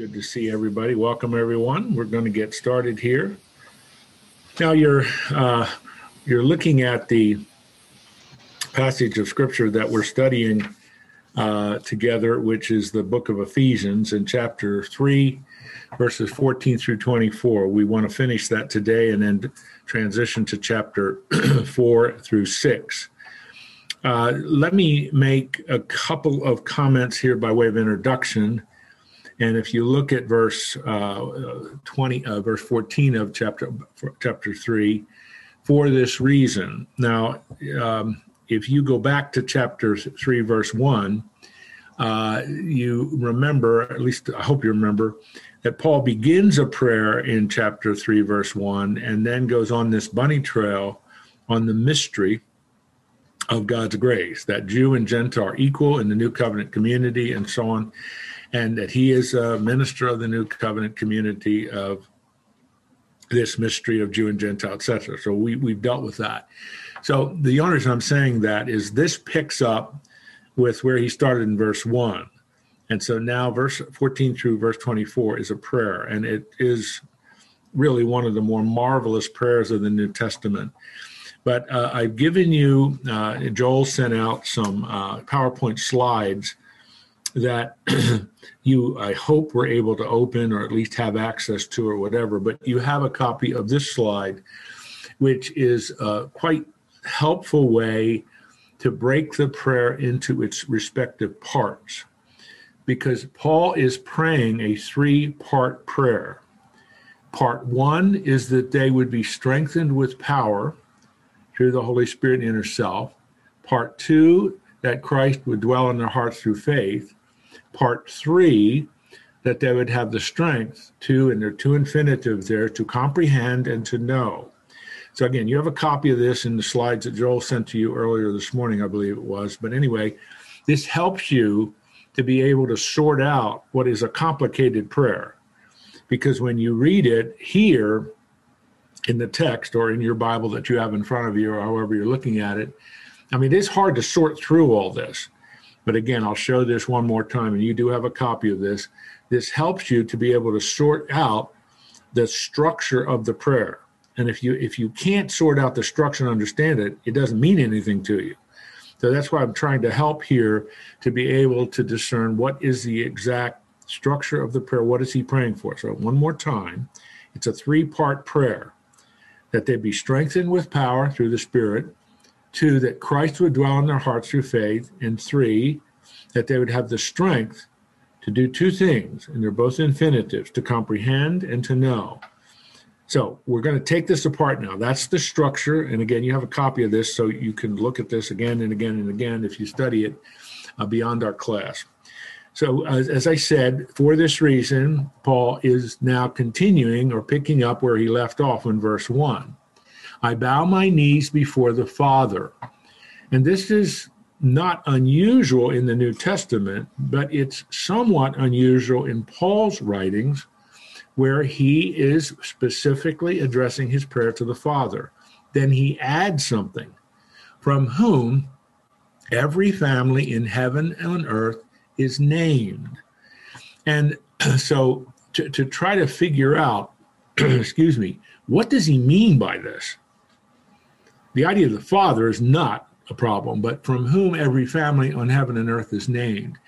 Good to see everybody. Welcome, everyone. We're going to get started here. Now, you're uh, you're looking at the passage of scripture that we're studying uh, together, which is the book of Ephesians in chapter three, verses 14 through 24. We want to finish that today and then transition to chapter four through six. Uh, let me make a couple of comments here by way of introduction and if you look at verse uh, 20, uh, verse 14 of chapter chapter three, for this reason. Now, um, if you go back to chapter three, verse one, uh, you remember, at least I hope you remember, that Paul begins a prayer in chapter three, verse one, and then goes on this bunny trail on the mystery of God's grace, that Jew and Gentile are equal in the new covenant community, and so on and that he is a minister of the new covenant community of this mystery of Jew and Gentile, etc. So we, we've dealt with that. So the only reason I'm saying that is this picks up with where he started in verse 1. And so now verse 14 through verse 24 is a prayer, and it is really one of the more marvelous prayers of the New Testament. But uh, I've given you, uh, Joel sent out some uh, PowerPoint slides that you, I hope, were able to open or at least have access to or whatever. But you have a copy of this slide, which is a quite helpful way to break the prayer into its respective parts. Because Paul is praying a three part prayer. Part one is that they would be strengthened with power through the Holy Spirit in inner self. Part two, that Christ would dwell in their hearts through faith part three, that they would have the strength to, and there are two infinitives there, to comprehend and to know. So again, you have a copy of this in the slides that Joel sent to you earlier this morning, I believe it was. But anyway, this helps you to be able to sort out what is a complicated prayer. Because when you read it here in the text or in your Bible that you have in front of you or however you're looking at it, I mean, it's hard to sort through all this. But again, I'll show this one more time, and you do have a copy of this. This helps you to be able to sort out the structure of the prayer. And if you if you can't sort out the structure and understand it, it doesn't mean anything to you. So that's why I'm trying to help here to be able to discern what is the exact structure of the prayer. What is he praying for? So one more time, it's a three-part prayer that they be strengthened with power through the Spirit Two, that Christ would dwell in their hearts through faith. And three, that they would have the strength to do two things, and they're both infinitives to comprehend and to know. So we're going to take this apart now. That's the structure. And again, you have a copy of this, so you can look at this again and again and again if you study it uh, beyond our class. So, as, as I said, for this reason, Paul is now continuing or picking up where he left off in verse 1. I bow my knees before the Father. And this is not unusual in the New Testament, but it's somewhat unusual in Paul's writings, where he is specifically addressing his prayer to the Father. Then he adds something from whom every family in heaven and on earth is named. And so to, to try to figure out, excuse me, what does he mean by this? The idea of the Father is not a problem, but from whom every family on heaven and earth is named.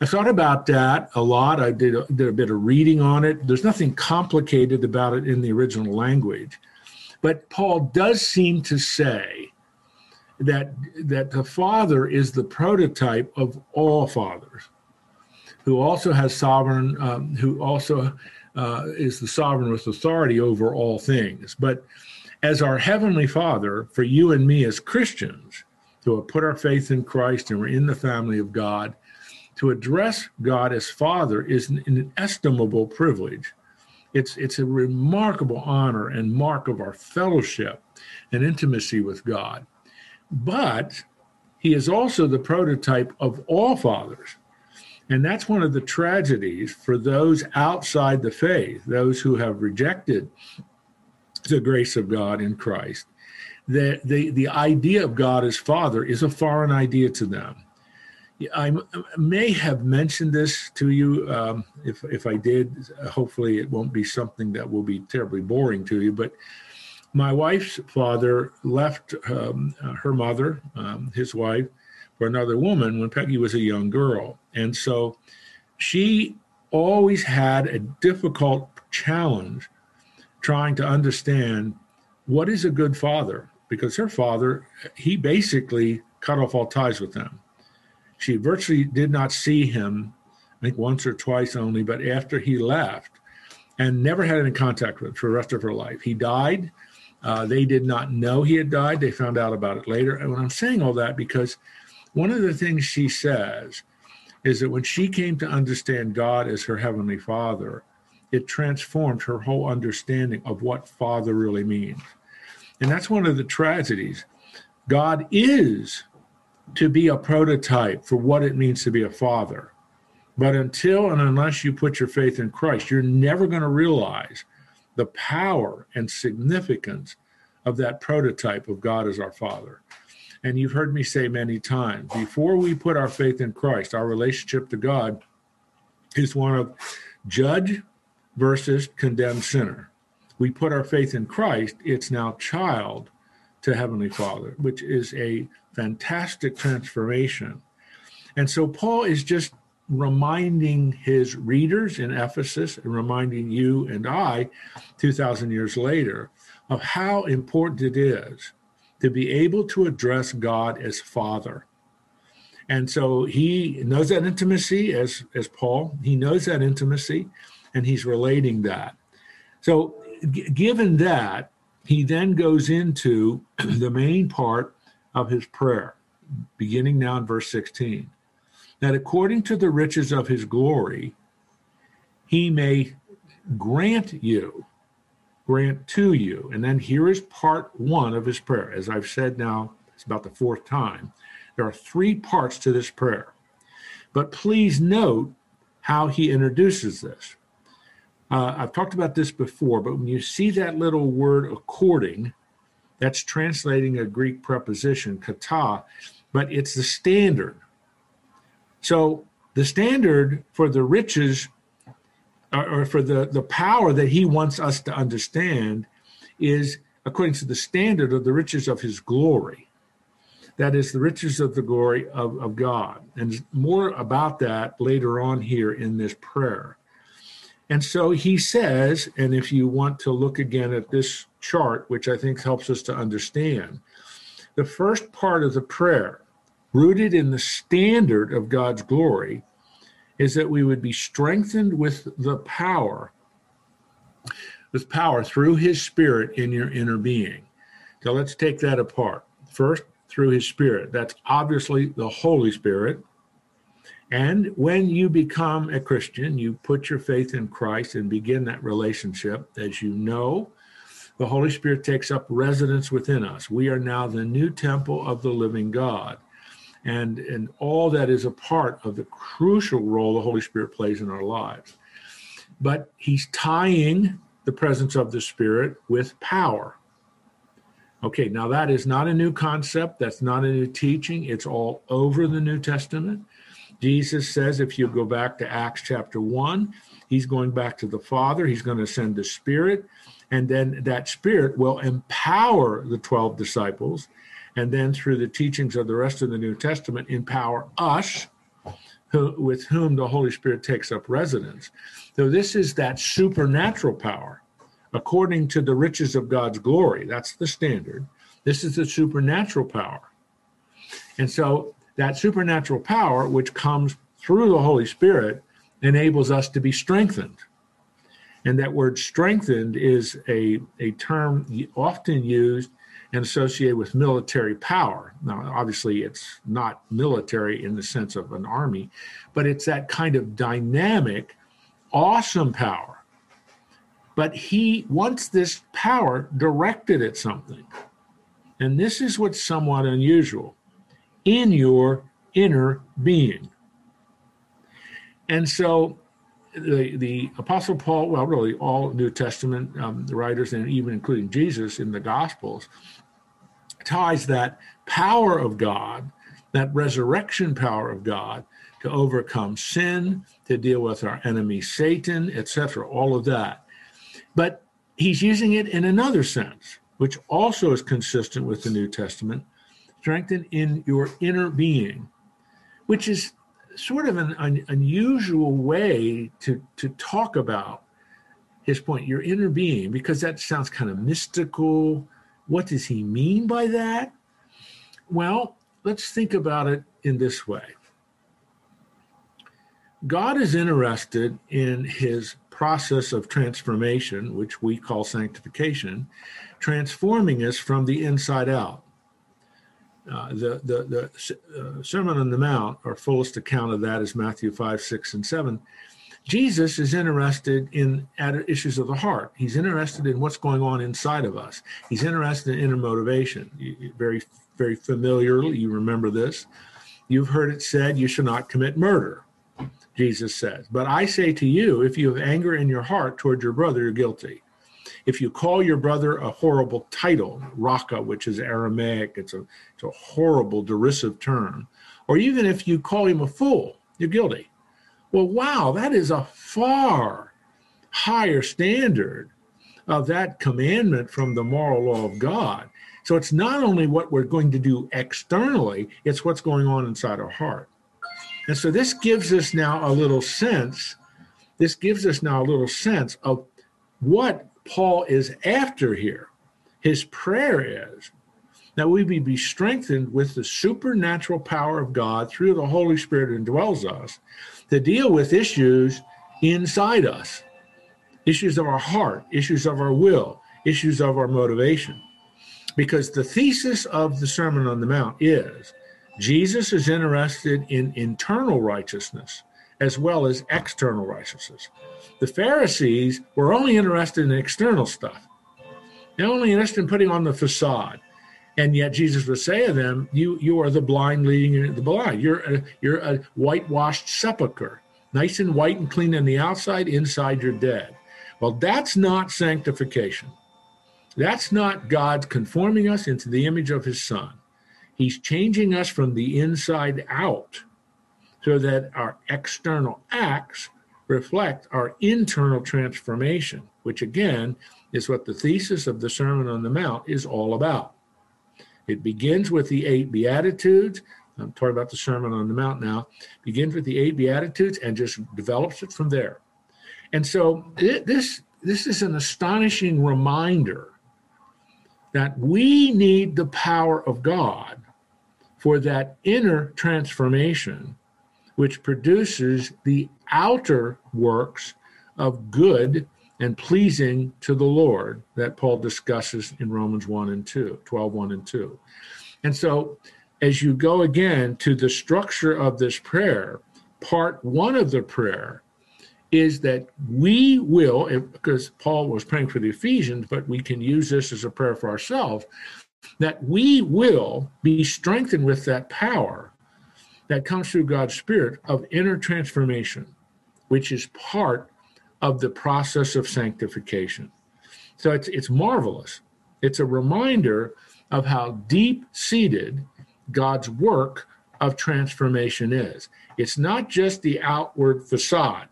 I thought about that a lot. I did a, did a bit of reading on it. There's nothing complicated about it in the original language. But Paul does seem to say that, that the Father is the prototype of all fathers, who also has sovereign, um, who also uh, is the sovereign with authority over all things. But as our Heavenly Father, for you and me as Christians, who have put our faith in Christ and we're in the family of God, to address God as Father is an inestimable privilege. It's, it's a remarkable honor and mark of our fellowship and intimacy with God. But he is also the prototype of all fathers. And that's one of the tragedies for those outside the faith, those who have rejected the grace of God in Christ. The, the, the idea of God as Father is a foreign idea to them. I may have mentioned this to you. Um, if if I did, hopefully it won't be something that will be terribly boring to you. But my wife's father left um, her mother, um, his wife, for another woman when Peggy was a young girl, and so she always had a difficult challenge trying to understand what is a good father because her father he basically cut off all ties with them she virtually did not see him, I think once or twice only, but after he left, and never had any contact with for the rest of her life. He died. Uh, they did not know he had died. They found out about it later. And I'm saying all that because one of the things she says is that when she came to understand God as her heavenly father, it transformed her whole understanding of what father really means. And that's one of the tragedies. God is to be a prototype for what it means to be a father. But until and unless you put your faith in Christ, you're never going to realize the power and significance of that prototype of God as our Father. And you've heard me say many times before we put our faith in Christ, our relationship to God is one of judge versus condemned sinner. We put our faith in Christ, it's now child to Heavenly Father, which is a fantastic transformation. And so Paul is just reminding his readers in Ephesus and reminding you and I 2,000 years later of how important it is to be able to address God as Father. And so he knows that intimacy as, as Paul, he knows that intimacy and he's relating that. So, g- given that, he then goes into the main part of his prayer, beginning now in verse 16. That according to the riches of his glory, he may grant you, grant to you. And then here is part one of his prayer. As I've said now, it's about the fourth time. There are three parts to this prayer. But please note how he introduces this. Uh, I've talked about this before, but when you see that little word according, that's translating a Greek preposition, kata, but it's the standard. So the standard for the riches or for the, the power that he wants us to understand is according to the standard of the riches of his glory. That is the riches of the glory of, of God. And more about that later on here in this prayer. And so he says, and if you want to look again at this chart, which I think helps us to understand, the first part of the prayer, rooted in the standard of God's glory, is that we would be strengthened with the power, with power through his spirit in your inner being. So let's take that apart. First, through his spirit. That's obviously the Holy Spirit and when you become a Christian, you put your faith in Christ and begin that relationship. As you know, the Holy Spirit takes up residence within us. We are now the new temple of the living God. And, and all that is a part of the crucial role the Holy Spirit plays in our lives. But he's tying the presence of the Spirit with power. Okay, now that is not a new concept. That's not a new teaching. It's all over the New Testament. Jesus says, if you go back to Acts chapter 1, he's going back to the Father, he's going to send the Spirit, and then that Spirit will empower the 12 disciples, and then through the teachings of the rest of the New Testament, empower us. Who, with whom the Holy Spirit takes up residence. So, this is that supernatural power according to the riches of God's glory. That's the standard. This is the supernatural power. And so that supernatural power, which comes through the Holy Spirit, enables us to be strengthened. And that word strengthened is a, a term often used and associated with military power. Now, obviously, it's not military in the sense of an army, but it's that kind of dynamic, awesome power. But he wants this power directed at something. And this is what's somewhat unusual in your inner being. And so the, the Apostle Paul, well, really all New Testament um, writers, and even including Jesus in the Gospels, ties that power of God that resurrection power of God to overcome sin, to deal with our enemy Satan, etc., all of that. But he's using it in another sense, which also is consistent with the New Testament strengthen in your inner being, which is sort of an, an unusual way to, to talk about his point, your inner being, because that sounds kind of mystical. What does he mean by that? Well, let's think about it in this way God is interested in his process of transformation, which we call sanctification, transforming us from the inside out. Uh, the the, the uh, Sermon on the Mount, our fullest account of that is Matthew 5, 6, and 7. Jesus is interested in issues of the heart. He's interested in what's going on inside of us. He's interested in inner motivation. Very, very familiarly, you remember this. You've heard it said, You should not commit murder. Jesus says. But I say to you, if you have anger in your heart toward your brother, you're guilty. If you call your brother a horrible title, raka, which is Aramaic, it's a, it's a horrible derisive term, or even if you call him a fool, you're guilty. Well, wow, that is a far higher standard of that commandment from the moral law of God. So it's not only what we're going to do externally, it's what's going on inside our heart. And so this gives us now a little sense, this gives us now a little sense of what Paul is after here. His prayer is that we be strengthened with the supernatural power of God through the Holy Spirit who indwells us to deal with issues inside us issues of our heart, issues of our will, issues of our motivation. Because the thesis of the Sermon on the Mount is Jesus is interested in internal righteousness as well as external righteousness. The Pharisees were only interested in external stuff. They're only interested in putting on the facade. And yet Jesus would say to them, You you are the blind leading the blind. You're a, you're a whitewashed sepulcher, nice and white and clean on the outside, inside you're dead. Well, that's not sanctification. That's not God conforming us into the image of his son. He's changing us from the inside out so that our external acts reflect our internal transformation, which again is what the thesis of the Sermon on the Mount is all about. It begins with the eight Beatitudes. I'm talking about the Sermon on the Mount now. Begins with the eight Beatitudes and just develops it from there. And so it, this this is an astonishing reminder that we need the power of God for that inner transformation, which produces the outer works of good and pleasing to the Lord that Paul discusses in Romans 1 and 2, 12, 1 and 2. And so, as you go again to the structure of this prayer, part one of the prayer is that we will, because Paul was praying for the Ephesians, but we can use this as a prayer for ourselves, that we will be strengthened with that power that comes through God's Spirit of inner transformation, which is part of the process of sanctification. So it's, it's marvelous. It's a reminder of how deep seated God's work of transformation is. It's not just the outward facade,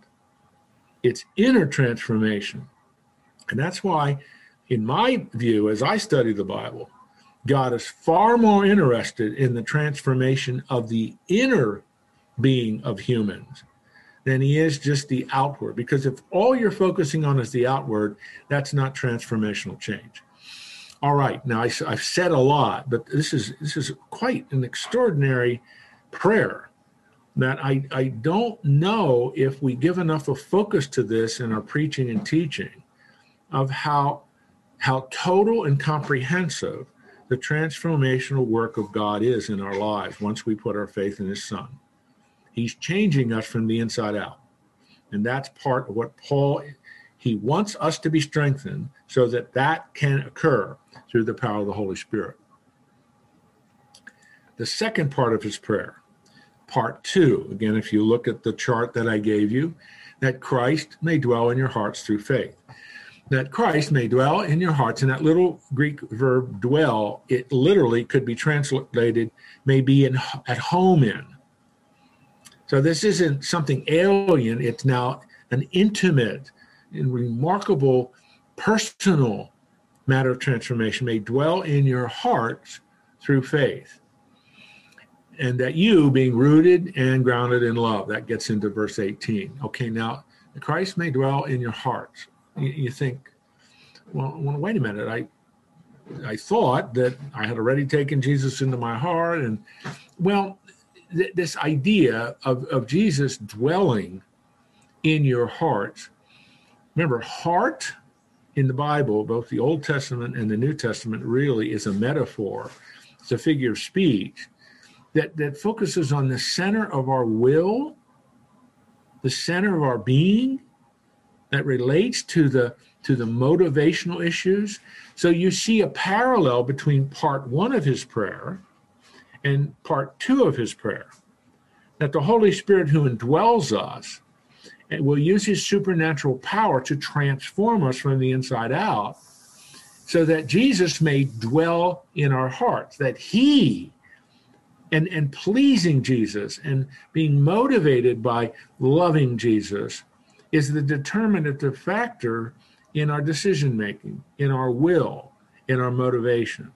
it's inner transformation. And that's why, in my view, as I study the Bible, God is far more interested in the transformation of the inner being of humans than he is just the outward. Because if all you're focusing on is the outward, that's not transformational change. All right, now I, have said a lot, but this is this is quite an extraordinary prayer that I, I don't know if we give enough of focus to this in our preaching and teaching of how how total and comprehensive the transformational work of God is in our lives once we put our faith in His Son. He's changing us from the inside out. And that's part of what Paul he wants us to be strengthened so that that can occur through the power of the Holy Spirit. The second part of his prayer, part 2, again if you look at the chart that I gave you, that Christ may dwell in your hearts through faith. That Christ may dwell in your hearts. And that little Greek verb dwell, it literally could be translated may be in, at home in. So this isn't something alien, it's now an intimate and remarkable personal matter of transformation may dwell in your hearts through faith. And that you being rooted and grounded in love, that gets into verse 18. Okay, now Christ may dwell in your hearts. You, you think, well, well, wait a minute. I I thought that I had already taken Jesus into my heart, and well, th- this idea of, of Jesus dwelling in your heart. Remember, heart in the Bible, both the Old Testament and the New Testament, really is a metaphor. It's a figure of speech that, that focuses on the center of our will, the center of our being, that relates to the to the motivational issues. So you see a parallel between part one of his prayer and part two of his prayer. That the Holy Spirit who indwells us and will use his supernatural power to transform us from the inside out so that Jesus may dwell in our hearts, that he and, and pleasing Jesus and being motivated by loving Jesus is the determinative factor in our decision making, in our will, in our motivation.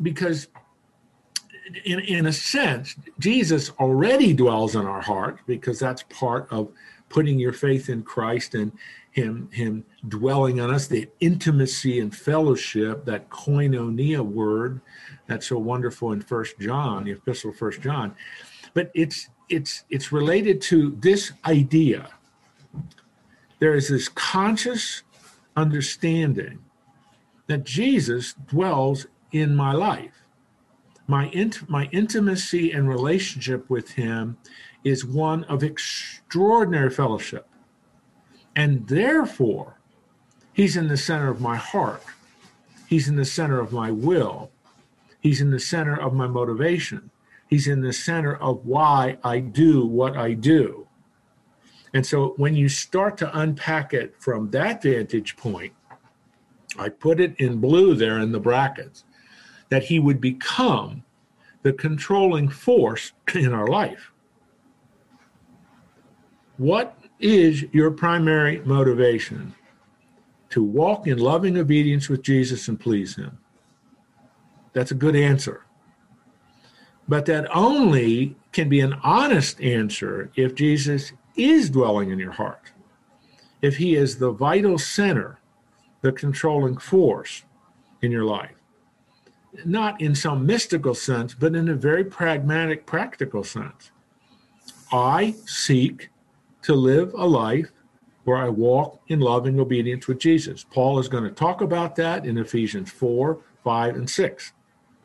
Because in, in a sense, Jesus already dwells in our heart because that's part of putting your faith in Christ and him him dwelling on us, the intimacy and fellowship, that koinonia word that's so wonderful in First John, the epistle of First John. But it's it's it's related to this idea. There is this conscious understanding that Jesus dwells in my life. My, int- my intimacy and relationship with him is one of extraordinary fellowship. And therefore, he's in the center of my heart. He's in the center of my will. He's in the center of my motivation. He's in the center of why I do what I do. And so when you start to unpack it from that vantage point, I put it in blue there in the brackets, that he would become the controlling force in our life. What is your primary motivation? To walk in loving obedience with Jesus and please him. That's a good answer. But that only can be an honest answer if Jesus is dwelling in your heart, if he is the vital center, the controlling force in your life. Not in some mystical sense, but in a very pragmatic, practical sense. I seek to live a life where I walk in loving obedience with Jesus. Paul is going to talk about that in Ephesians 4, 5, and 6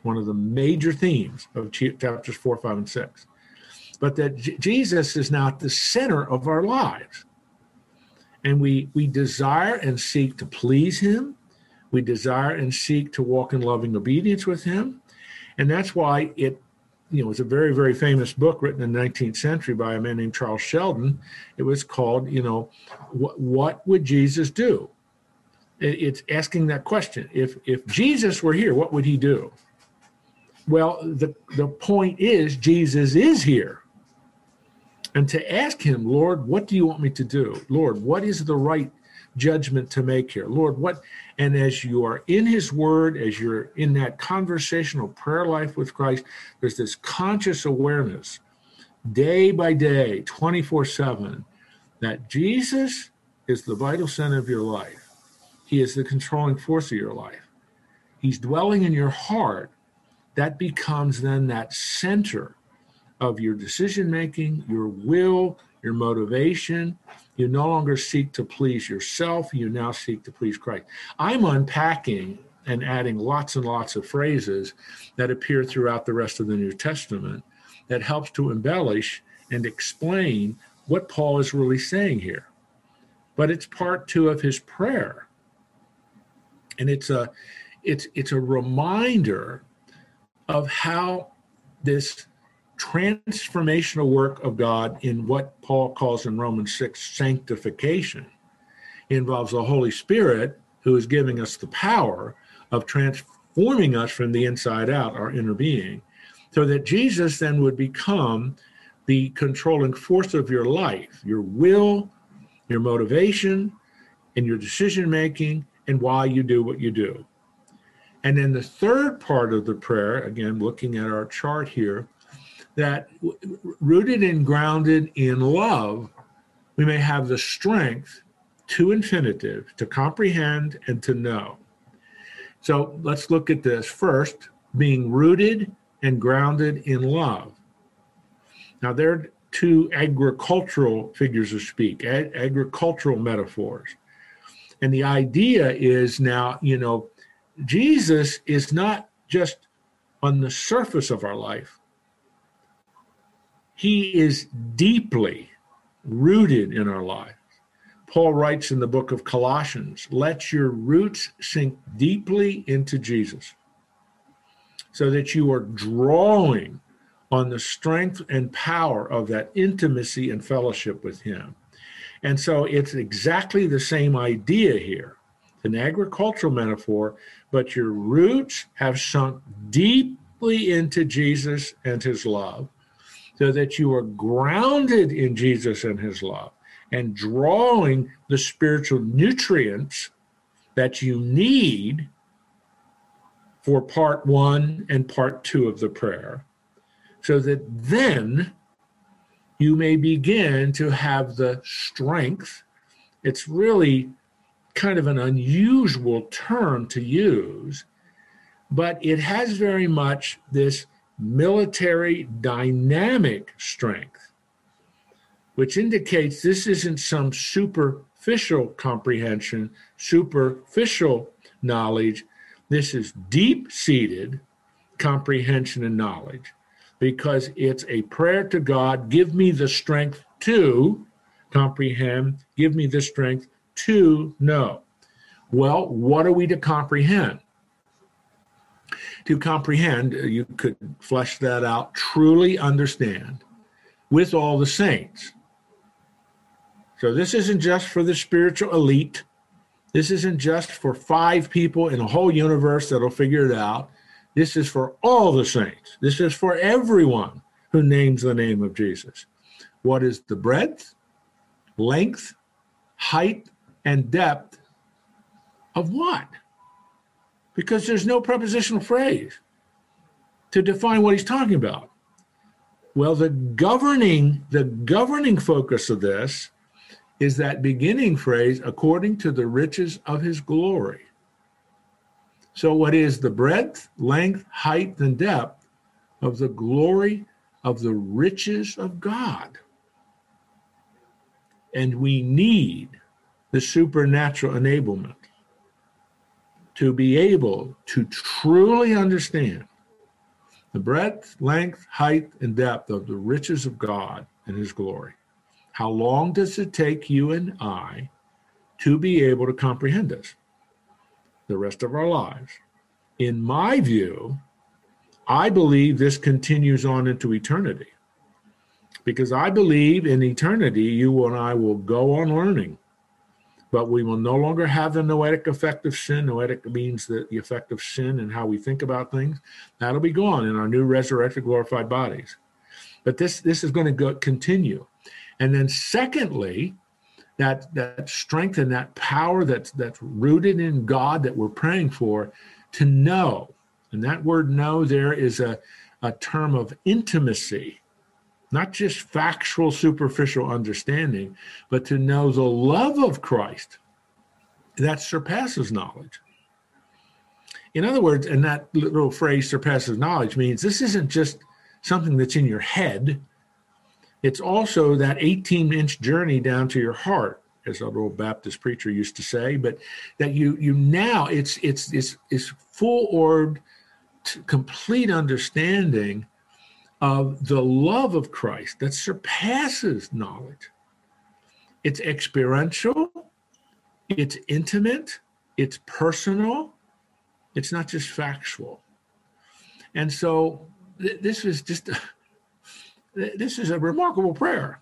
one of the major themes of chapters 4, 5, and 6. But that J- Jesus is now at the center of our lives. And we, we desire and seek to please him. We desire and seek to walk in loving obedience with him. And that's why it, you know, was a very, very famous book written in the 19th century by a man named Charles Sheldon. It was called, you know, what, what would Jesus do? It's asking that question. If if Jesus were here, what would he do? Well, the, the point is, Jesus is here. And to ask him, Lord, what do you want me to do? Lord, what is the right judgment to make here? Lord, what? And as you are in his word, as you're in that conversational prayer life with Christ, there's this conscious awareness day by day, 24 7, that Jesus is the vital center of your life. He is the controlling force of your life. He's dwelling in your heart that becomes then that center of your decision making, your will, your motivation. You no longer seek to please yourself, you now seek to please Christ. I'm unpacking and adding lots and lots of phrases that appear throughout the rest of the New Testament that helps to embellish and explain what Paul is really saying here. But it's part two of his prayer. And it's a it's it's a reminder of how this transformational work of God in what Paul calls in Romans 6 sanctification involves the Holy Spirit who is giving us the power of transforming us from the inside out, our inner being, so that Jesus then would become the controlling force of your life, your will, your motivation, and your decision making, and why you do what you do. And then the third part of the prayer, again, looking at our chart here, that rooted and grounded in love, we may have the strength to infinitive to comprehend and to know. So let's look at this first being rooted and grounded in love. Now, there are two agricultural figures of speak, ag- agricultural metaphors. And the idea is now, you know, Jesus is not just on the surface of our life, he is deeply rooted in our lives. Paul writes in the book of Colossians, let your roots sink deeply into Jesus so that you are drawing on the strength and power of that intimacy and fellowship with Him. And so it's exactly the same idea here. It's An agricultural metaphor, but your roots have sunk deeply into Jesus and His love so that you are grounded in Jesus and His love and drawing the spiritual nutrients that you need for part one and part two of the prayer, so that then you may begin to have the strength. It's really kind of an unusual term to use, but it has very much this military dynamic strength, which indicates this isn't some superficial comprehension, superficial knowledge, this is deep seated comprehension and knowledge because it's a prayer to God give me the strength to comprehend, give me the strength to know. Well, what are we to comprehend? To comprehend, uh, you could flesh that out, truly understand with all the saints. So this isn't just for the spiritual elite. This isn't just for five people in the whole universe that'll figure it out. This is for all the saints. This is for everyone who names the name of Jesus. What is the breadth, length, height, and depth of what? Because there's no prepositional phrase to define what he's talking about. Well, the governing the governing focus of this is that beginning phrase, according to the riches of his glory. So, what is the breadth, length, height, and depth of the glory of the riches of God? And we need the supernatural enablement to be able to truly understand the breadth, length, height, and depth of the riches of God and His glory. How long does it take you and I to be able to comprehend this the rest of our lives? In my view, I believe this continues on into eternity because I believe in eternity, you and I will go on learning, but we will no longer have the noetic effect of sin. Noetic means the, the effect of sin and how we think about things. That'll be gone in our new resurrected, glorified bodies. But this, this is going to go, continue. And then secondly, that that strength and that power that's that's rooted in God that we're praying for to know. And that word know there is a, a term of intimacy, not just factual, superficial understanding, but to know the love of Christ that surpasses knowledge. In other words, and that little phrase surpasses knowledge means this isn't just something that's in your head it's also that 18 inch journey down to your heart, as a little Baptist preacher used to say, but that you you now it's it's it's, it's full orbed, complete understanding of the love of Christ that surpasses knowledge. It's experiential, it's intimate, it's personal, it's not just factual. And so th- this is just this is a remarkable prayer.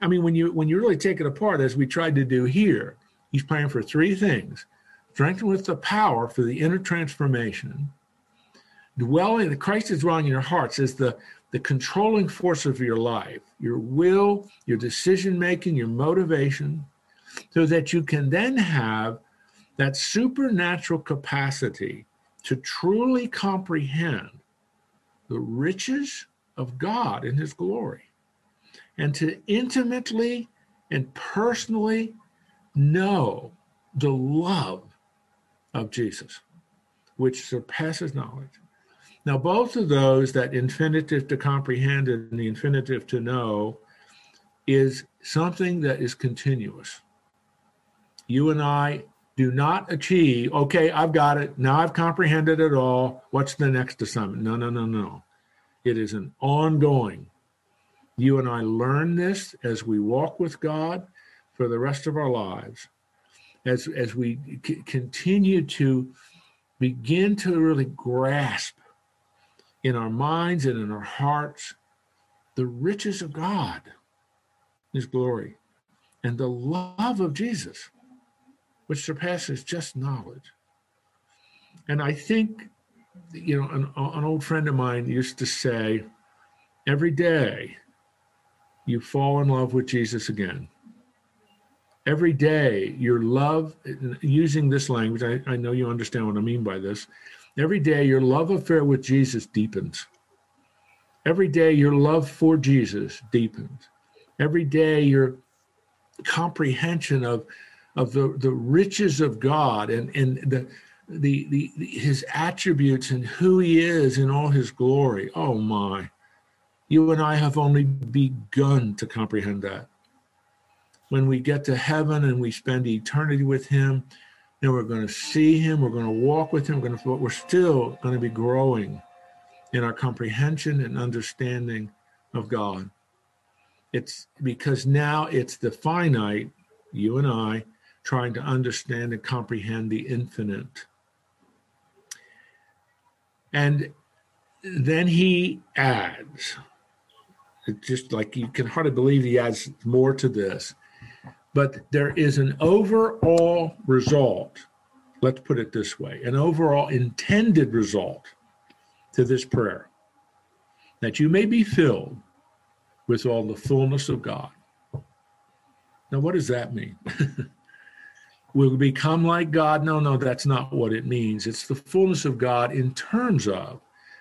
I mean, when you when you really take it apart, as we tried to do here, He's praying for three things strengthen with the power for the inner transformation, dwelling, the Christ is dwelling in your hearts as the, the controlling force of your life, your will, your decision making, your motivation, so that you can then have that supernatural capacity to truly comprehend the riches of God in His glory and to intimately and personally know the love of Jesus, which surpasses knowledge. Now, both of those, that infinitive to comprehend and the infinitive to know, is something that is continuous. You and I do not achieve, okay, I've got it. Now I've comprehended it all. What's the next assignment? No, no, no, no. It is an ongoing. You and I learn this as we walk with God for the rest of our lives, as, as we c- continue to begin to really grasp in our minds and in our hearts the riches of God, His glory, and the love of Jesus which surpasses just knowledge. And I think, you know, an, an old friend of mine used to say, every day you fall in love with Jesus again. Every day your love, using this language, I, I know you understand what I mean by this. Every day your love affair with Jesus deepens. Every day your love for Jesus deepens. Every day your comprehension of of the, the riches of God and, and the, the, the, the, his attributes and who he is in all his glory. Oh my. You and I have only begun to comprehend that. When we get to heaven and we spend eternity with him, then we're going to see him, we're going to walk with him, we're, going to, we're still going to be growing in our comprehension and understanding of God. It's because now it's the finite, you and I, trying to understand and comprehend the infinite. And then he adds, it's just like you can hardly believe he adds more to this, but there is an overall result. Let's put it this way an overall intended result to this prayer that you may be filled with all the fullness of God. Now, what does that mean? will become like God. No, no, that's not what it means. It's the fullness of God in terms of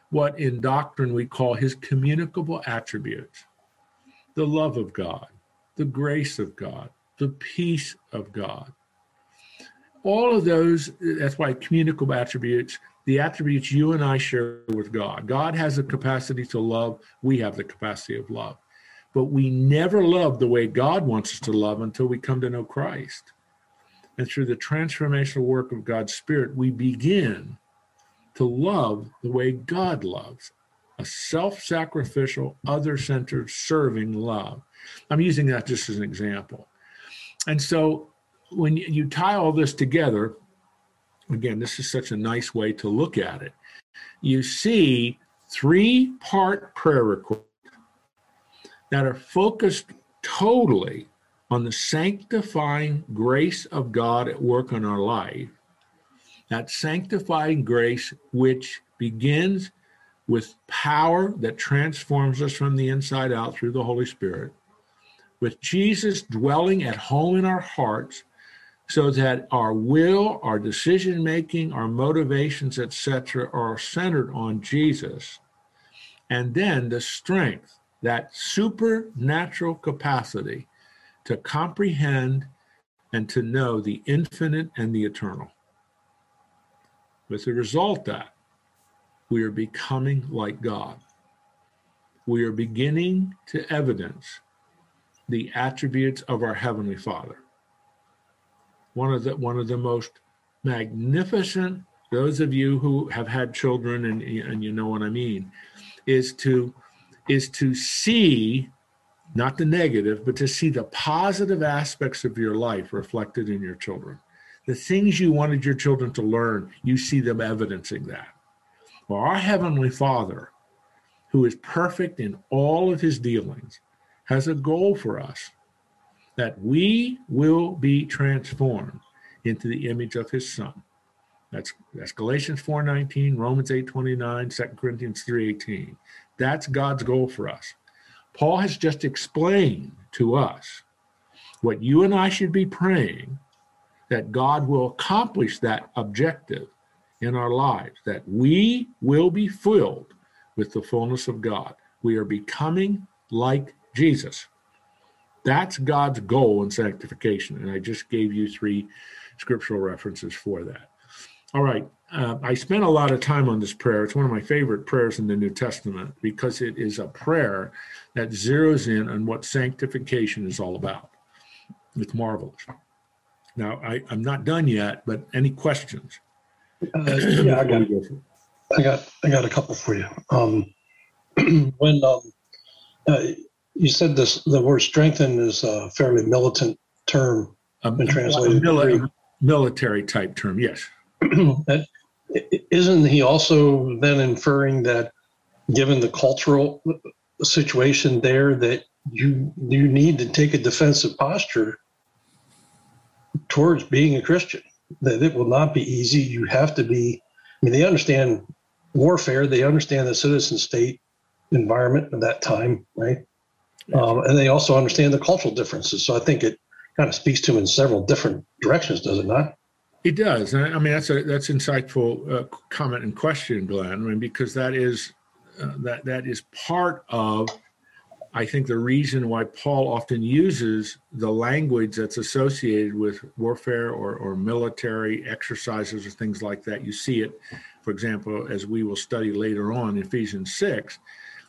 what in doctrine we call his communicable attributes the love of God, the grace of God, the peace of God. All of those, that's why communicable attributes, the attributes you and I share with God. God has the capacity to love, we have the capacity of love. But we never love the way God wants us to love until we come to know Christ. And through the transformational work of God's Spirit, we begin to love the way God loves a self sacrificial, other centered, serving love. I'm using that just as an example. And so when you tie all this together, again, this is such a nice way to look at it. You see three part prayer requests that are focused totally on the sanctifying grace of God at work in our life, that sanctifying grace which begins with power that transforms us from the inside out through the Holy Spirit, with Jesus dwelling at home in our hearts so that our will, our decision making, our motivations, etc., are centered on Jesus. And then the strength, that supernatural capacity to comprehend and to know the infinite and the eternal. With the result that we are becoming like God. We are beginning to evidence the attributes of our Heavenly Father. One of the, one of the most magnificent, those of you who have had children and, and you know what I mean, is to is to see not the negative, but to see the positive aspects of your life reflected in your children. The things you wanted your children to learn, you see them evidencing that. Well, our Heavenly Father, who is perfect in all of his dealings, has a goal for us. that we will be transformed into the image of his son. That's, that's Galatians 4.19, Romans 8.29, 2 Corinthians 3.18. That's God's goal for us. Paul has just explained to us what you and I should be praying that God will accomplish that objective in our lives, that we will be filled with the fullness of God. We are becoming like Jesus. That's God's goal in sanctification. And I just gave you three scriptural references for that. All right. Uh, I spent a lot of time on this prayer. It's one of my favorite prayers in the New Testament because it is a prayer that zeroes in on what sanctification is all about. It's marvelous. Now, I, am not done yet, but any questions? Uh, yeah, I got, I got, I got a couple for you. Um, when um, uh, you said this, the word strengthen is a fairly militant term. Um, when translated. Mili- military type term, yes. Isn't he also then inferring that, given the cultural situation there, that you you need to take a defensive posture towards being a Christian? That it will not be easy. You have to be. I mean, they understand warfare. They understand the citizen state environment of that time, right? Um, and they also understand the cultural differences. So I think it kind of speaks to them in several different directions, does it not? It does. I mean, that's a that's insightful uh, comment and question, Glenn. I mean, because that is uh, that that is part of, I think, the reason why Paul often uses the language that's associated with warfare or or military exercises or things like that. You see it, for example, as we will study later on in Ephesians six,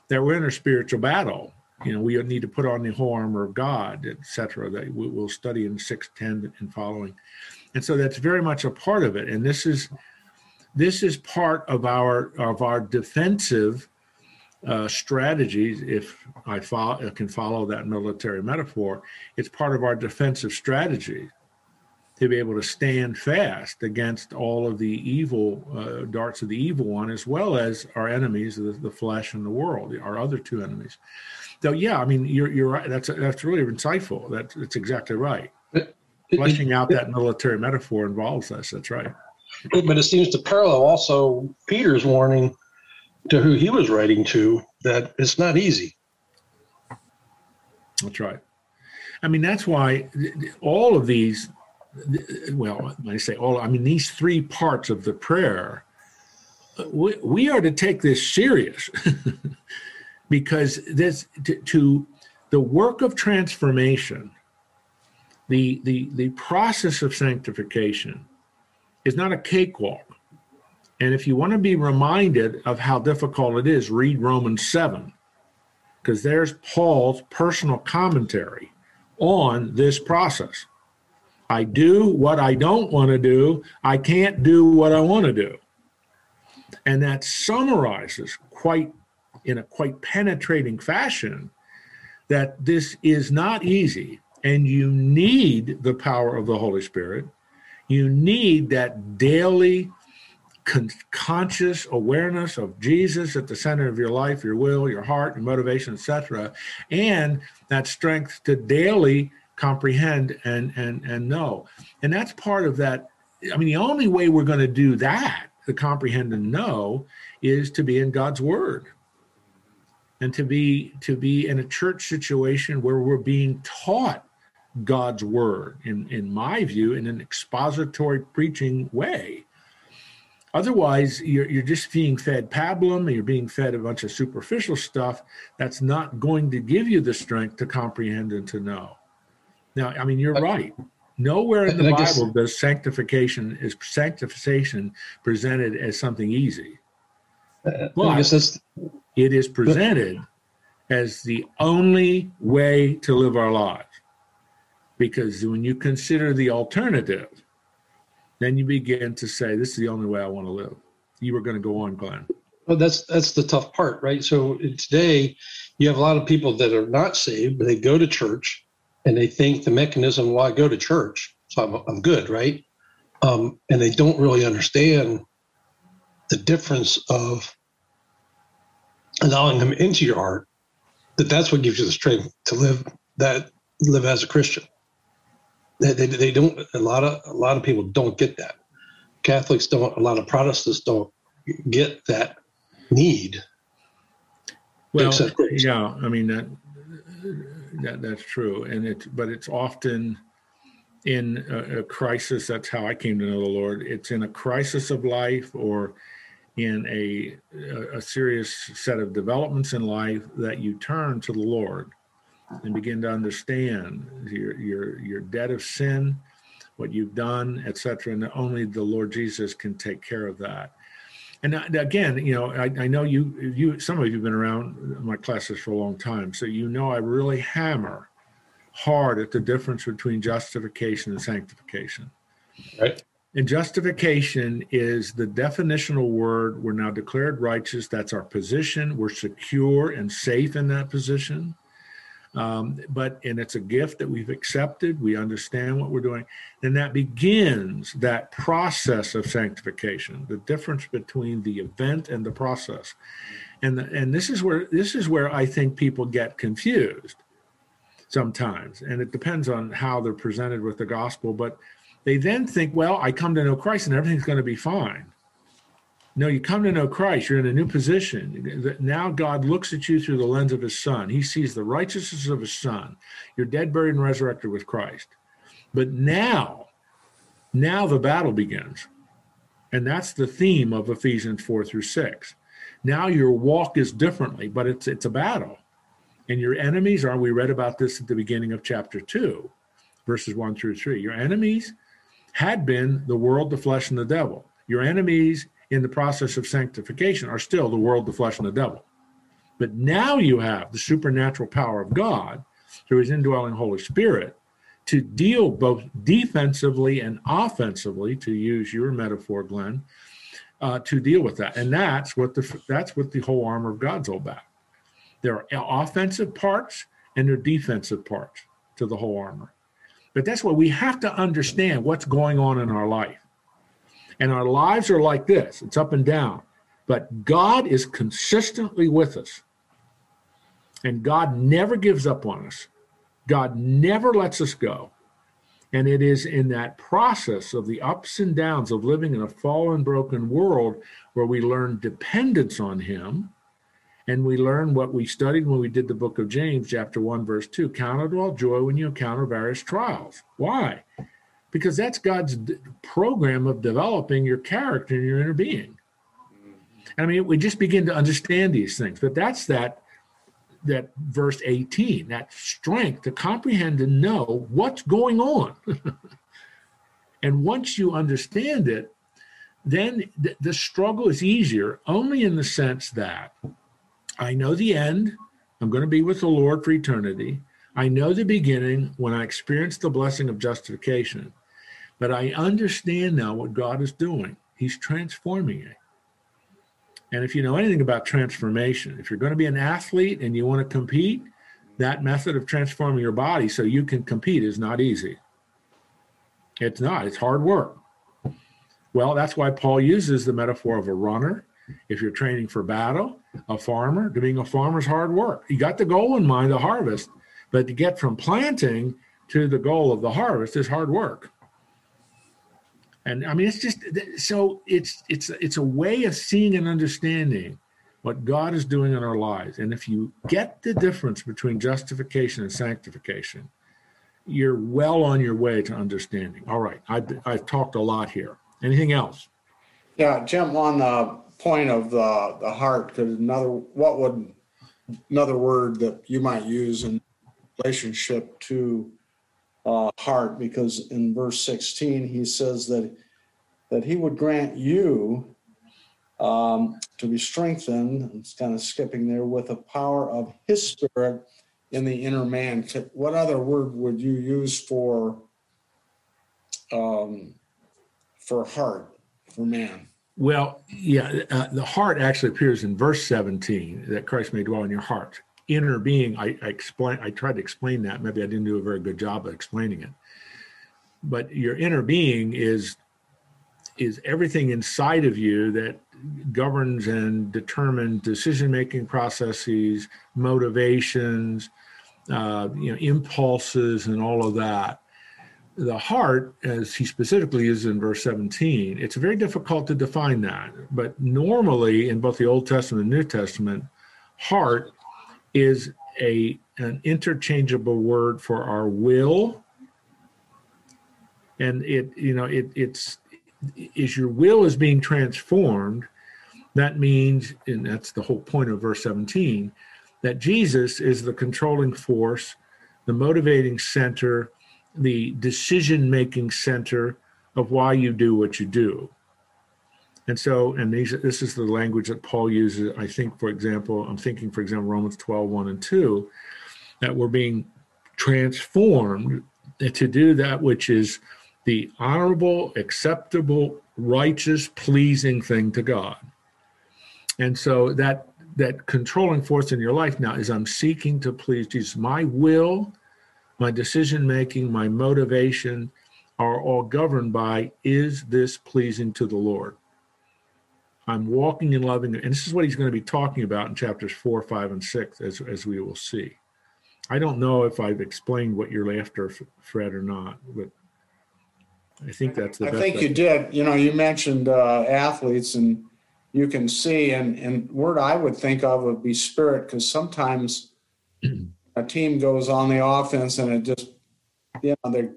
that we're in a spiritual battle. You know, we need to put on the whole armor of God, etc. That we'll study in six ten and following. And so that's very much a part of it. And this is this is part of our of our defensive uh, strategies if i can follow that military metaphor. It's part of our defensive strategy to be able to stand fast against all of the evil uh, darts of the evil one as well as our enemies the, the flesh and the world our other two enemies so yeah i mean you're, you're right that's that's really insightful that's, that's exactly right fleshing out that military metaphor involves us. That's right. But it seems to parallel also Peter's warning to who he was writing to that it's not easy. That's right. I mean, that's why all of these, well, when I say all, I mean, these three parts of the prayer, we, we are to take this serious because this, to, to the work of transformation the, the, the process of sanctification is not a cakewalk. And if you want to be reminded of how difficult it is, read Romans 7, because there's Paul's personal commentary on this process. I do what I don't want to do, I can't do what I want to do. And that summarizes quite in a quite penetrating fashion that this is not easy and you need the power of the Holy Spirit. You need that daily con- conscious awareness of Jesus at the center of your life, your will, your heart, your motivation, etc., and that strength to daily comprehend and and and know. And that's part of that. I mean, the only way we're going to do that, to comprehend and know, is to be in God's Word and to be to be in a church situation where we're being taught God's word, in, in my view, in an expository preaching way. Otherwise, you're, you're just being fed pablum, and you're being fed a bunch of superficial stuff that's not going to give you the strength to comprehend and to know. Now, I mean, you're right. Nowhere in the Bible does sanctification is sanctification presented as something easy. Uh, but it is presented as the only way to live our lives because when you consider the alternative, then you begin to say, "This is the only way I want to live." You were going to go on, Glenn. Well, that's that's the tough part, right? So today, you have a lot of people that are not saved, but they go to church, and they think the mechanism why I go to church, so I'm I'm good, right? Um, and they don't really understand the difference of allowing them into your heart. That that's what gives you the strength to live that live as a Christian. They, they, they don't. A lot of a lot of people don't get that. Catholics don't. A lot of Protestants don't get that need. Well, yeah, I mean that, that that's true, and it's but it's often in a, a crisis. That's how I came to know the Lord. It's in a crisis of life or in a a, a serious set of developments in life that you turn to the Lord and begin to understand your your your debt of sin, what you've done, etc. And only the Lord Jesus can take care of that. And uh, again, you know, I, I know you, you, some of you have been around my classes for a long time, so you know I really hammer hard at the difference between justification and sanctification. Right. And justification is the definitional word. We're now declared righteous. That's our position. We're secure and safe in that position. Um, but and it's a gift that we've accepted. We understand what we're doing. and that begins that process of sanctification. The difference between the event and the process, and the, and this is where this is where I think people get confused sometimes, and it depends on how they're presented with the gospel. But they then think, well, I come to know Christ and everything's going to be fine. No, you come to know Christ, you're in a new position. Now God looks at you through the lens of his son. He sees the righteousness of his son. You're dead, buried, and resurrected with Christ. But now, now the battle begins. And that's the theme of Ephesians 4 through 6. Now your walk is differently, but it's it's a battle. And your enemies are, we read about this at the beginning of chapter 2, verses 1 through 3. Your enemies had been the world, the flesh, and the devil. Your enemies in the process of sanctification are still the world, the flesh, and the devil. But now you have the supernatural power of God through his indwelling Holy Spirit to deal both defensively and offensively, to use your metaphor, Glenn, uh, to deal with that. And that's what the that's what the whole armor of God's all about. There are offensive parts and there are defensive parts to the whole armor. But that's what we have to understand what's going on in our life. And our lives are like this it's up and down. But God is consistently with us. And God never gives up on us. God never lets us go. And it is in that process of the ups and downs of living in a fallen, broken world where we learn dependence on Him. And we learn what we studied when we did the book of James, chapter 1, verse 2 Count it all joy when you encounter various trials. Why? Because that's God's d- program of developing your character and your inner being. Mm-hmm. I mean, we just begin to understand these things, but that's that that verse 18, that strength to comprehend and know what's going on. and once you understand it, then th- the struggle is easier only in the sense that I know the end. I'm going to be with the Lord for eternity. I know the beginning when I experience the blessing of justification. But I understand now what God is doing. He's transforming it. And if you know anything about transformation, if you're going to be an athlete and you want to compete, that method of transforming your body so you can compete is not easy. It's not, it's hard work. Well, that's why Paul uses the metaphor of a runner. If you're training for battle, a farmer, being a farmer's hard work. You got the goal in mind, the harvest, but to get from planting to the goal of the harvest is hard work and i mean it's just so it's it's it's a way of seeing and understanding what god is doing in our lives. And if you get the difference between justification and sanctification you're well on your way to understanding. All right i've, I've talked a lot here. Anything else? Yeah, Jim, on the point of the, the heart, could another, what would, another word that you might use in relationship to uh, heart? Because in verse 16, he says that, that he would grant you um, to be strengthened, it's kind of skipping there, with the power of his spirit in the inner man. What other word would you use for, um, for heart, for man? well yeah uh, the heart actually appears in verse 17 that christ may dwell in your heart inner being I, I explain i tried to explain that. Maybe i didn't do a very good job of explaining it. But your inner being is is everything inside of you that governs and determines decision making processes motivations uh, you know impulses and all of that. The heart, as he specifically uses in verse 17, it's very difficult to define that. But normally, in both the Old Testament and New Testament, heart is a an interchangeable word for our will, and it you know it it's is your will is being transformed. That means, and that's the whole point of verse 17, that Jesus is the controlling force, the motivating center the decision making center of why you do what you do. And so, and these, this is the language that Paul uses, I think, for example, I'm thinking, for example, Romans 12, 1 and 2, that we're being transformed to do that which is the honorable, acceptable, righteous, pleasing thing to God. And so that that controlling force in your life now is I'm seeking to please Jesus. My will my decision making, my motivation are all governed by is this pleasing to the Lord? I'm walking and loving, and this is what he's going to be talking about in chapters four, five, and six, as, as we will see. I don't know if I've explained what you're after, Fred, or not, but I think that's the I think you did. You know, you mentioned uh, athletes, and you can see, and, and word I would think of would be spirit, because sometimes a team goes on the offense and it just, you know, they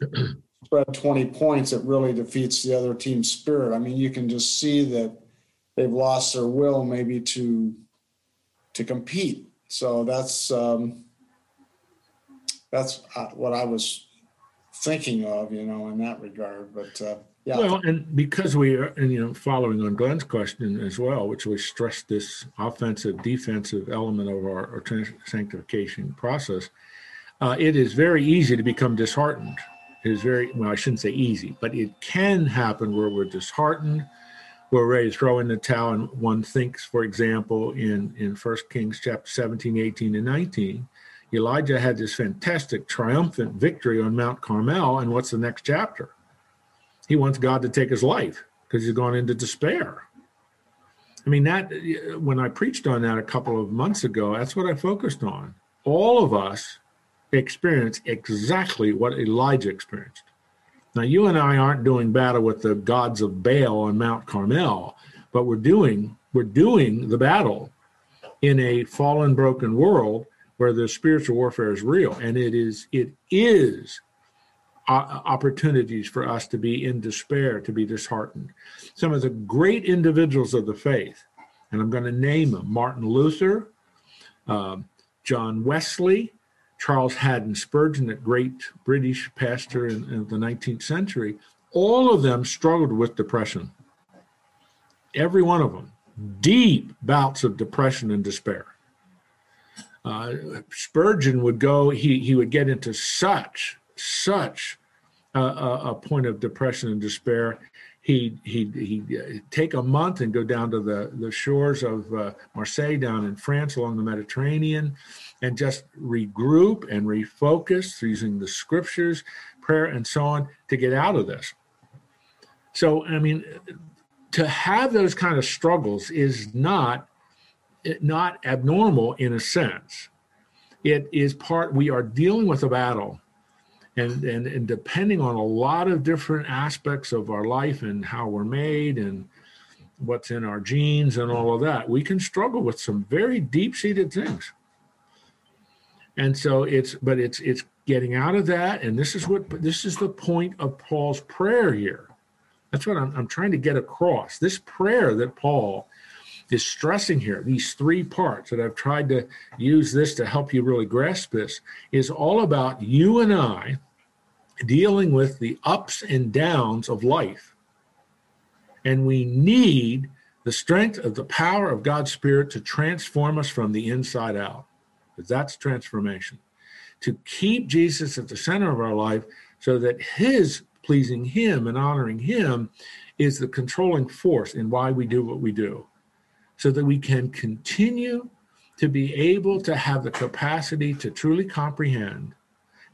spread 20 points, it really defeats the other team's spirit. I mean, you can just see that they've lost their will maybe to to compete. So that's um, that's uh, what I was thinking of, you know, in that regard. But uh, yeah. Well, and because we are, and you know, following on Glenn's question as well, which we stress this offensive defensive element of our, our sanctification process, uh, it is very easy to become disheartened. Is very well, I shouldn't say easy, but it can happen where we're disheartened, we're ready to throw in the towel, and one thinks, for example, in in First Kings chapter 17, 18, and 19. Elijah had this fantastic triumphant victory on Mount Carmel, and what's the next chapter? he wants God to take his life because he's gone into despair. I mean, that when I preached on that a couple of months ago, that's what I focused on. All of us experience exactly what Elijah experienced. Now, you and I aren't doing battle with the gods of Baal on Mount Carmel, but we're doing we're doing the battle in a fallen, broken world where the spiritual warfare is real, and it is it is opportunities for us to be in despair, to be disheartened. Some of the great individuals of the faith, and I'm going to name them Martin Luther, uh, John Wesley, Charles Haddon Spurgeon, that great British pastor in, in the 19th century, all of them struggled with depression. Every one of them, deep bouts of depression and despair. Uh, Spurgeon would go, he, he would get into such such a, a, point of depression and despair. He he he uh, take a month and go down to the the shores of uh, Marseille down in France along the Mediterranean, and just regroup and refocus using the scriptures, prayer, and so on to get out of this. So I mean, to have those kind of struggles is not not abnormal in a sense. It is part. We are dealing with a battle and, and and depending on a lot of different aspects of our life and how we're made and what's in our genes and all of that we can struggle with some very deep-seated things and so it's but it's it's getting out of that and this is what this is the point of paul's prayer here. That's what i'm, I'm trying to get across. This prayer that paul is stressing here these three parts that i've tried to use this to help you really grasp this is all about you and i dealing with the ups and downs of life. And we need the strength of the power of god's spirit to transform us from the inside out because that's transformation to keep jesus at the center of our life so that his pleasing him and honoring him is the controlling force in why we do what we do so that we can continue to be able to have the capacity to truly comprehend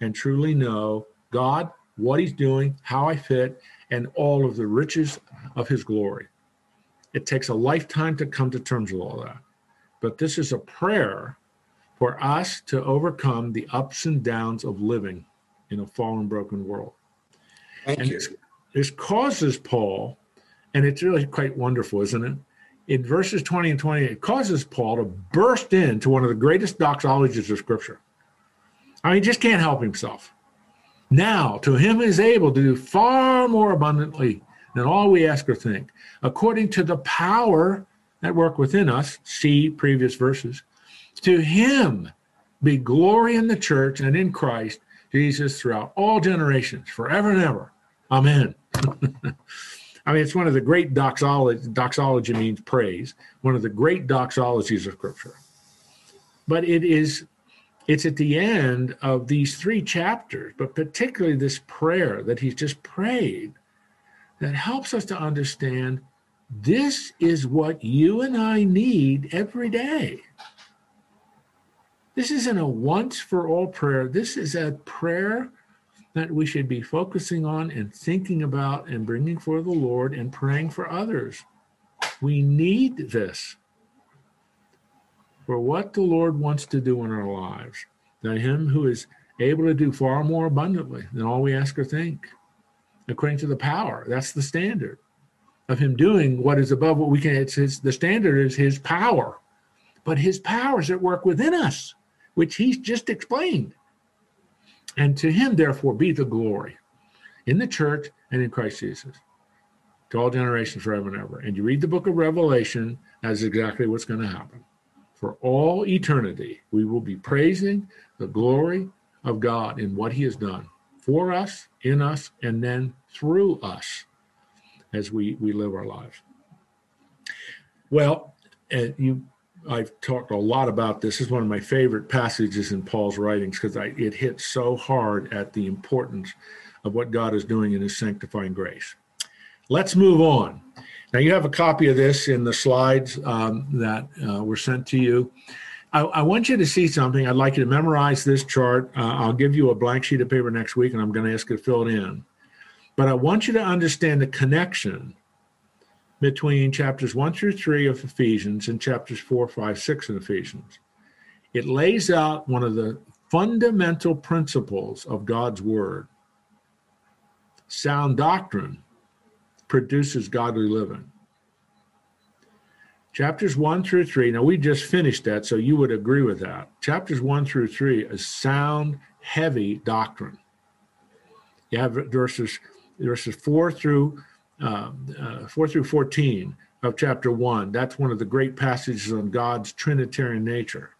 and truly know God, what He's doing, how I fit, and all of the riches of His glory. It takes a lifetime to come to terms with all that. But this is a prayer for us to overcome the ups and downs of living in a fallen, broken world. Thank and you. This, this causes Paul, and it's really quite wonderful, isn't it? In verses 20 and 20, it causes Paul to burst into one of the greatest doxologies of Scripture. I mean, he just can't help himself. Now, to him is able to do far more abundantly than all we ask or think, according to the power that work within us. See previous verses. To him be glory in the church and in Christ Jesus throughout all generations, forever and ever. Amen. I mean, it's one of the great doxology. Doxology means praise. One of the great doxologies of Scripture. But it is, it's at the end of these three chapters, but particularly this prayer that he's just prayed, that helps us to understand this is what you and I need every day. This isn't a once for all prayer. This is a prayer that we should be focusing on and thinking about and bringing for the Lord and praying for others. We need this for what the Lord wants to do in our lives. That Him who is able to do far more abundantly than all we ask or think, according to the power. That's the standard of Him doing what is above what we can. It's his, the standard is His power, but His power is at work within us, which He's just explained. And to him, therefore, be the glory in the church and in Christ Jesus to all generations forever and ever. And you read the book of Revelation, that's exactly what's going to happen. For all eternity, we will be praising the glory of God in what he has done for us, in us, and then through us as we, we live our lives. Well, and you I've talked a lot about this. this is one of my favorite passages in Paul's writings because it hits so hard at the importance of what God is doing in his sanctifying grace. Let's move on. Now, you have a copy of this in the slides um, that uh, were sent to you. I, I, want you to see something. I'd like you to memorize this chart. Uh, I'll give you a blank sheet of paper next week, and I'm going to ask you to fill it in. But I want you to understand the connection between chapters 1 through 3 of Ephesians and chapters 4, 5, 6 in Ephesians. It lays out one of the fundamental principles of God's Word. Sound doctrine produces godly living. Chapters 1 through 3, now we just finished that, so you would agree with that. Chapters 1 through 3 is sound, heavy doctrine. You have verses, verses 4 through Um, uh, 4 through 14 of chapter 1. That's one of the great passages on God's Trinitarian nature.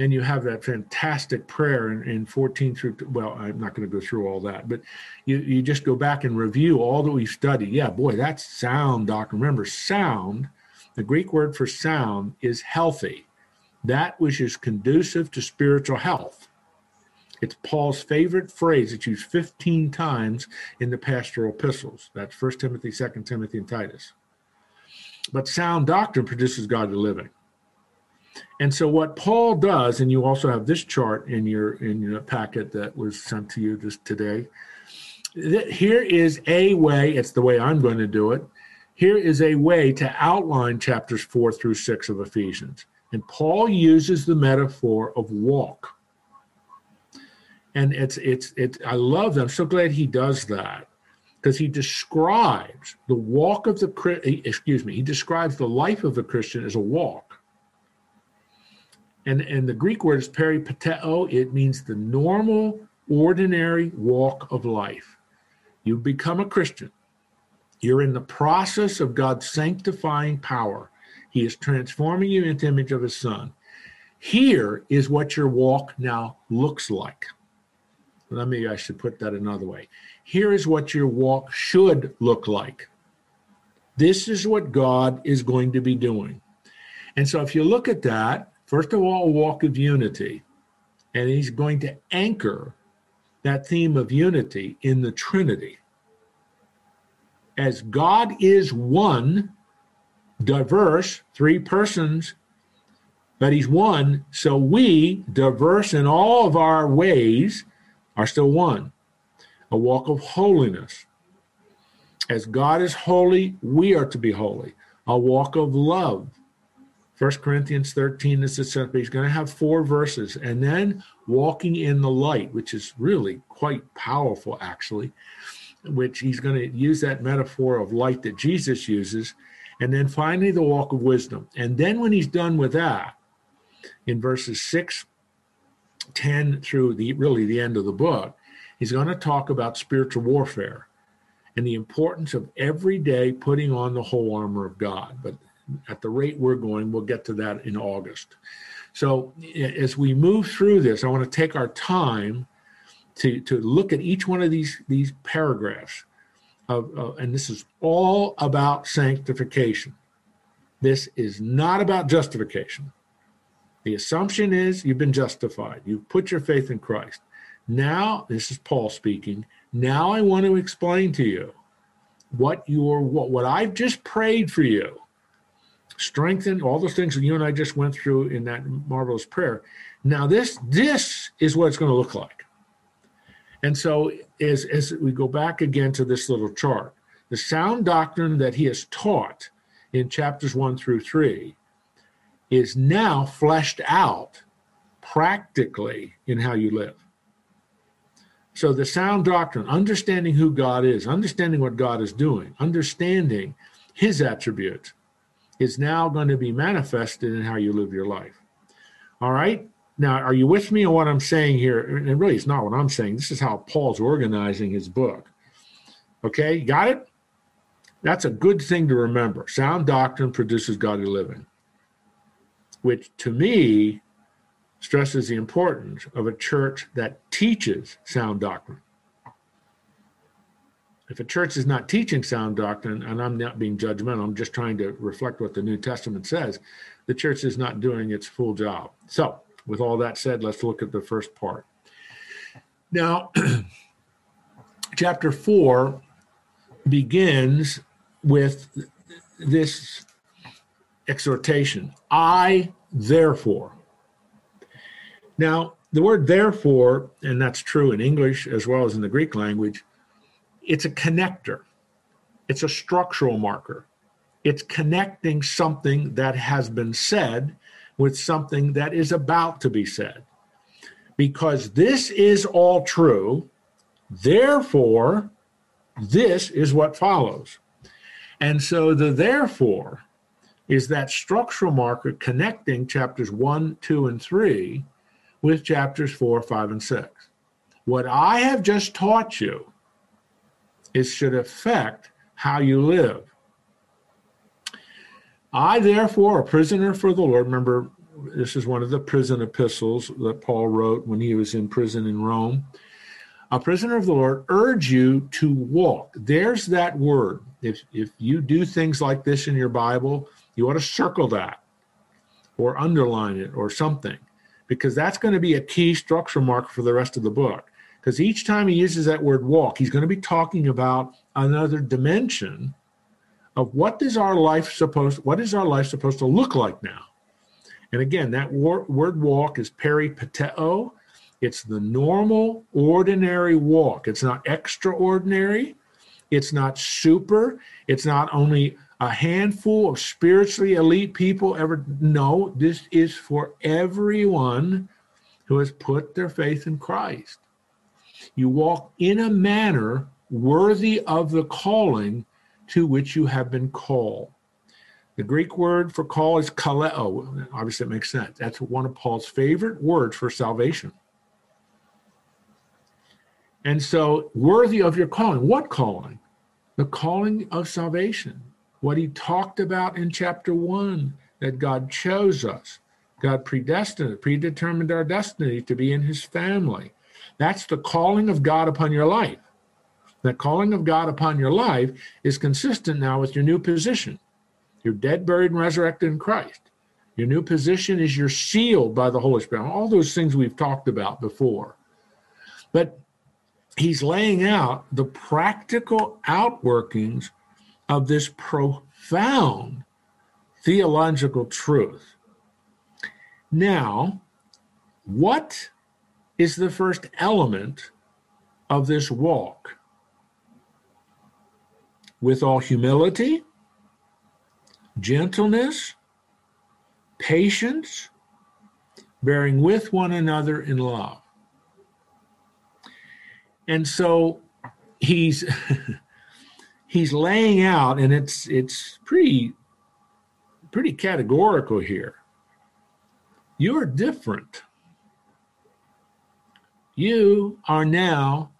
And you have that fantastic prayer in, in 14 through, well, I'm not going to go through all that, but you, you just go back and review all that we've studied. Yeah, boy, that's sound doctrine. Remember, sound, the Greek word for sound is healthy, that which is conducive to spiritual health. It's Paul's favorite phrase. It's used 15 times in the pastoral epistles. That's 1 Timothy, 2 Timothy, and Titus. But sound doctrine produces godly living. And so what Paul does, and you also have this chart in your in your packet that was sent to you just today. Here is a way, it's the way I'm going to do it. Here is a way to outline chapters four through six of Ephesians. And Paul uses the metaphor of walk and it's it's it i love that. I'm so glad he does that because he describes the walk of the excuse me he describes the life of a christian as a walk. And and the greek word is peripateo. It means the normal ordinary walk of life. You become a christian. You're in the process of god's sanctifying power. He is transforming you into image of his son. Here is what your walk now looks like let me, I should put that another way. Here is what your walk should look like. This is what God is going to be doing. And so if you look at that, first of all, walk of unity. And he's going to anchor that theme of unity in the Trinity. As God is one, diverse, three persons, but he's one, so we, diverse in all of our ways, are still one a walk of holiness. As God is holy, we are to be holy. A walk of love. First Corinthians 13 is the center. He's going to have four verses, and then walking in the light, which is really quite powerful, actually. Which he's going to use that metaphor of light that Jesus uses, and then finally the walk of wisdom. And then when he's done with that, in verses 6, 10 through the really the end of the book, he's going to talk about spiritual warfare and the importance of every day putting on the whole armor of God. But at the rate we're going, we'll get to that in August. So as we move through this, I want to take our time to, to look at each one of these, these paragraphs. Of, uh, and this is all about sanctification. This is not about justification. The assumption is you've been justified. You've put your faith in Christ. Now, this is Paul speaking. Now I want to explain to you what your what, what I've just prayed for you. Strengthen all those things that you and I just went through in that marvelous prayer. Now this this is what it's going to look like. And so as as we go back again to this little chart, the sound doctrine that he has taught in chapters 1 through 3 is now fleshed out practically in how you live. So the sound doctrine, understanding who God is, understanding what God is doing, understanding his attributes, is now going to be manifested in how you live your life. All right? Now, are you with me on what I'm saying here? And really, it's not what I'm saying. This is how Paul's organizing his book. Okay, got it? That's a good thing to remember. Sound doctrine produces godly living, which to me stresses the importance of a church that teaches sound doctrine. If a church is not teaching sound doctrine, and I'm not being judgmental, I'm just trying to reflect what the New Testament says, the church is not doing its full job. So, with all that said, let's look at the first part. Now, chapter 4 begins with this exhortation I, therefore, now, the word therefore, and that's true in English as well as in the Greek language, it's a connector, it's a structural marker. It's connecting something that has been said with something that is about to be said. Because this is all true, therefore, this is what follows. And so the therefore is that structural marker connecting chapters 1, 2, and 3 with chapters 4, 5, and 6. What I have just taught you is should affect how you live. I, therefore, a prisoner for the Lord, remember, this is one of the prison epistles that Paul wrote when he was in prison in Rome. A prisoner of the Lord, urge you to walk. There's that word. If, if you do things like this in your Bible, you ought to circle that or underline it or something because that's going to be a key structure mark for the rest of the book. Because each time he uses that word walk, he's going to be talking about another dimension of what is our life supposed what is our life supposed to look like now. And again, that word walk is peripateo. It's the normal, ordinary walk. It's not extraordinary. It's not super. It's not only a handful of spiritually elite people ever no this is for everyone who has put their faith in christ. You walk in a manner worthy of the calling to which you have been called. The greek word for call is kaleo. Obviously it makes sense. That's one of paul's favorite words for salvation. And so worthy of your calling. What calling? The calling of salvation what he talked about in chapter one that God chose us. God predestined, predetermined our destiny to be in his family. That's the calling of God upon your life. The calling of God upon your life is consistent now with your new position. You're dead, buried, and resurrected in Christ. Your new position is you're sealed by the Holy Spirit. All those things we've talked about before. But he's laying out the practical outworkings of this profound theological truth. Now, what is the first element of this walk? With all humility, gentleness, patience, bearing with one another in love. And so he's he's laying out and it's it's pretty pretty categorical here. You're different. You are now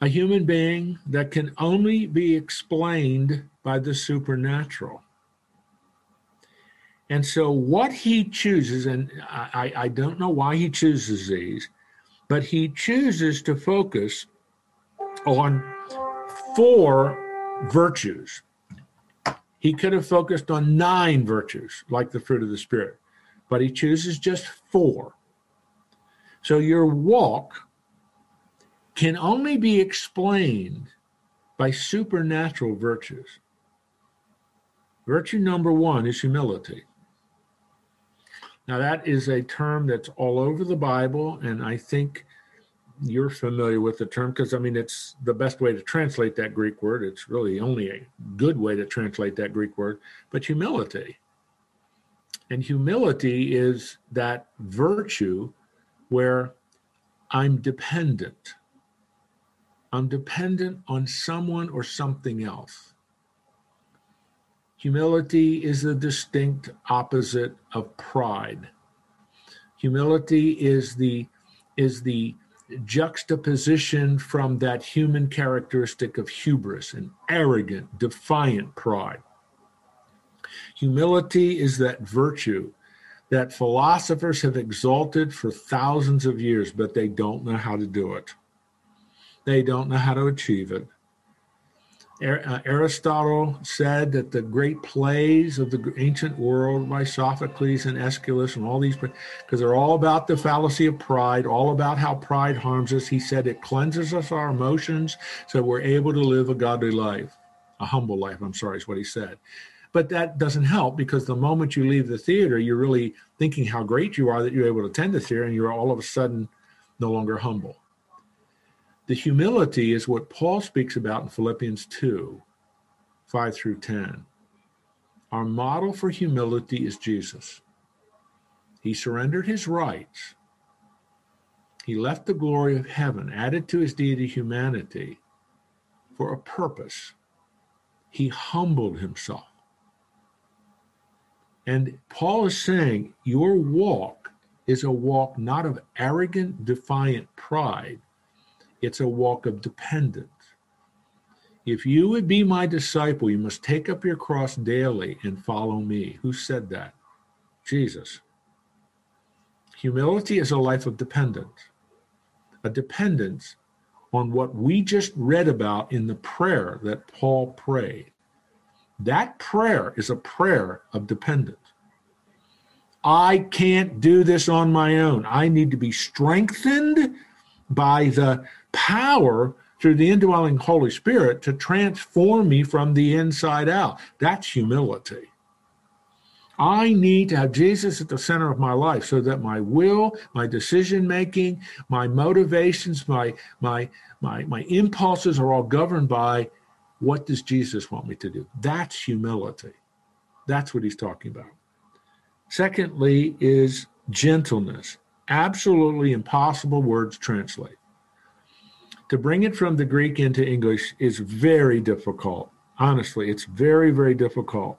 a human being that can only be explained by the supernatural. And so, what he chooses, and I, I don't know why he chooses these, but he chooses to focus on four virtues. He could have focused on nine virtues, like the fruit of the Spirit, but he chooses just four. So, your walk can only be explained by supernatural virtues. Virtue number one is humility. Now, that is a term that's all over the Bible, and I think you're familiar with the term because I mean, it's the best way to translate that Greek word. It's really only a good way to translate that Greek word, but humility. And humility is that virtue where I'm dependent. I'm dependent on someone or something else. Humility is the distinct opposite of pride. Humility is the is the juxtaposition from that human characteristic of hubris and arrogant, defiant pride. Humility is that virtue that philosophers have exalted for thousands of years, but they don't know how to do it. They don't know how to achieve it. Uh, Aristotle said that the great plays of the ancient world by Sophocles and Aeschylus and all these, because they're all about the fallacy of pride, all about how pride harms us. He said it cleanses us our emotions so we're able to live a godly life, a humble life. I'm sorry, is what he said. But that doesn't help because the moment you leave the theater, you're really thinking how great you are that you're able to attend the theater, and you're all of a sudden no longer humble. The humility is what Paul speaks about in Philippians 2 5 through 10. Our model for humility is Jesus. He surrendered his rights. He left the glory of heaven, added to his deity humanity for a purpose. He humbled himself. And Paul is saying, Your walk is a walk not of arrogant, defiant pride, it's a walk of dependence. If you would be my disciple, you must take up your cross daily and follow me. Who said that? Jesus. Humility is a life of dependence, a dependence on what we just read about in the prayer that Paul prayed. That prayer is a prayer of dependence. I can't do this on my own. I need to be strengthened by the power through the indwelling Holy Spirit to transform me from the inside out. That's humility. I need to have Jesus at the center of my life so that my will, my decision making, my motivations, my my my my impulses are all governed by what does Jesus want me to do? That's humility. That's what he's talking about. Secondly is gentleness. Absolutely impossible words translate to bring it from the Greek into English is very difficult. Honestly, it's very, very difficult.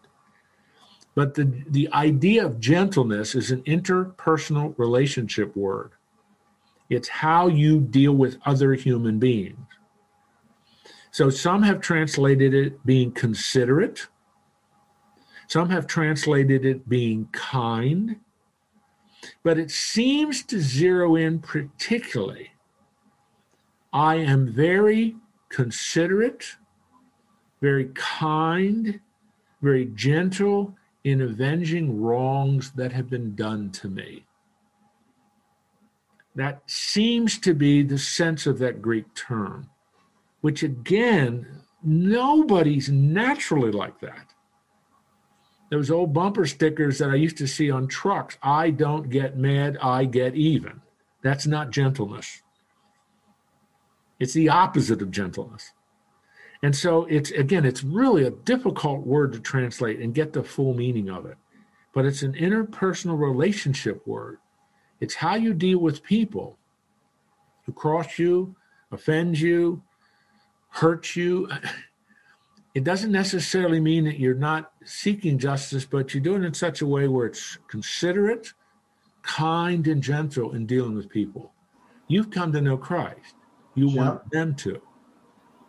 But the, the idea of gentleness is an interpersonal relationship word. It's how you deal with other human beings. So some have translated it being considerate, some have translated it being kind, but it seems to zero in particularly I am very considerate, very kind, very gentle in avenging wrongs that have been done to me. That seems to be the sense of that Greek term, which again, nobody's naturally like that. Those old bumper stickers that I used to see on trucks I don't get mad, I get even. That's not gentleness. It's the opposite of gentleness. And so it's again, it's really a difficult word to translate and get the full meaning of it. but it's an interpersonal relationship word. It's how you deal with people who cross you, offend you, hurt you. It doesn't necessarily mean that you're not seeking justice, but you do it in such a way where it's considerate, kind, and gentle in dealing with people. You've come to know Christ. You want them to.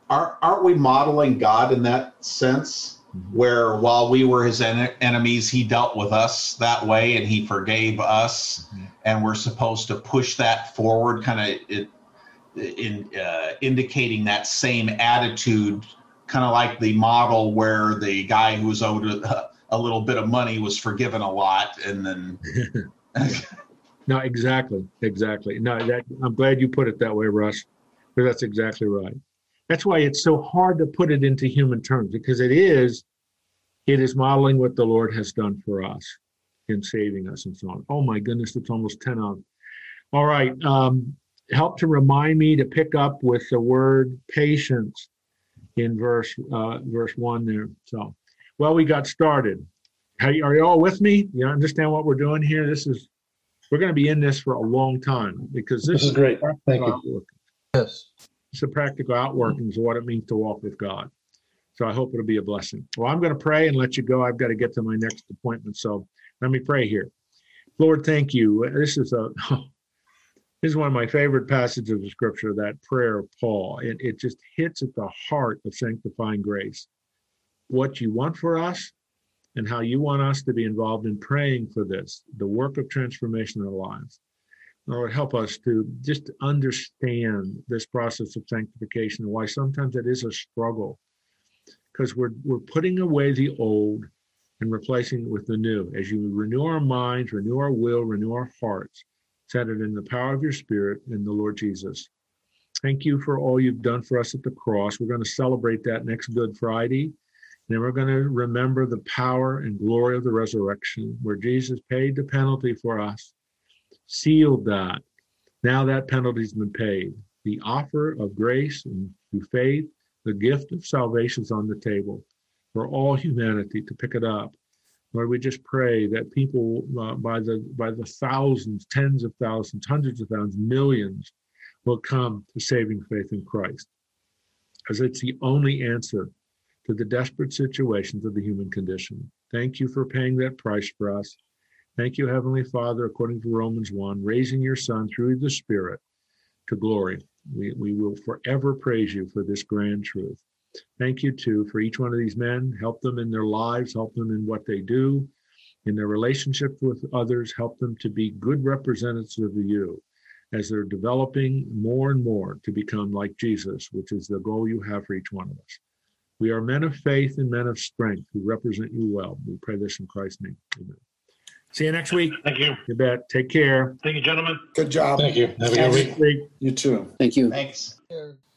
Aren't, aren't we modeling God in that sense? Where while we were his en- enemies, he dealt with us that way and he forgave us. And we're supposed to push that forward, kind of in uh, indicating that same attitude, kind of like the model where the guy who was owed a, a little bit of money was forgiven a lot. And then. No, exactly, exactly. No, that I'm glad you put it that way, Russ, because that's exactly right. That's why it's so hard to put it into human terms because it is, it is modeling what the Lord has done for us in saving us and so on. Oh my goodness, it's almost ten on. All right, um, help to remind me to pick up with the word patience in verse uh, verse one there. So, well, we got started. Hey, are you all with me? You understand what we're doing here? This is we're going to be in this for a long time because this, This is great. Thank you. outwork- Yes. It's the practical outworkings of what it means to walk with God. So I hope it'll be a blessing. Well, I'm going to pray and let you go. I've got to get to my next appointment. So let me pray here. Lord, thank you. This is a this is one of my favorite passages of scripture, that prayer of Paul. It, it just hits at the heart of sanctifying grace. What you want for us and how you want us to be involved in praying for this, the work of transformation in our lives. Lord, help us to just understand this process of sanctification and why sometimes it is a struggle because we're, we're putting away the old and replacing it with the new. As you renew our minds, renew our will, renew our hearts, set it in the power of your spirit in the Lord Jesus. Thank you for all you've done for us at the cross. We're going to celebrate that next Good Friday. Then we're going to remember the power and glory of the resurrection, where Jesus paid the penalty for us, sealed that. Now that penalty's been paid. The offer of grace and through faith, the gift of salvation is on the table for all humanity to pick it up. Lord, we just pray that people uh, by the by the thousands, tens of thousands, hundreds of thousands, millions will come to saving faith in Christ, as it's the only answer to the desperate situations of the human condition. Thank you for paying that price for us. Thank you, Heavenly Father, according to Romans 1, raising your Son through the Spirit to glory. We, we will forever praise you for this grand truth. Thank you, too, for each one of these men. Help them in their lives, help them in what they do, in their relationship with others, help them to be good representatives of you as they're developing more and more to become like Jesus, which is the goal you have for each one of us. We are men of faith and men of strength who represent you well. We pray this in Christ's name. Amen. See you next week. Thank you. You bet. Take care. Thank you, gentlemen. Good job. Thank you. Have a good week. Week. You too. Thank you. Thanks.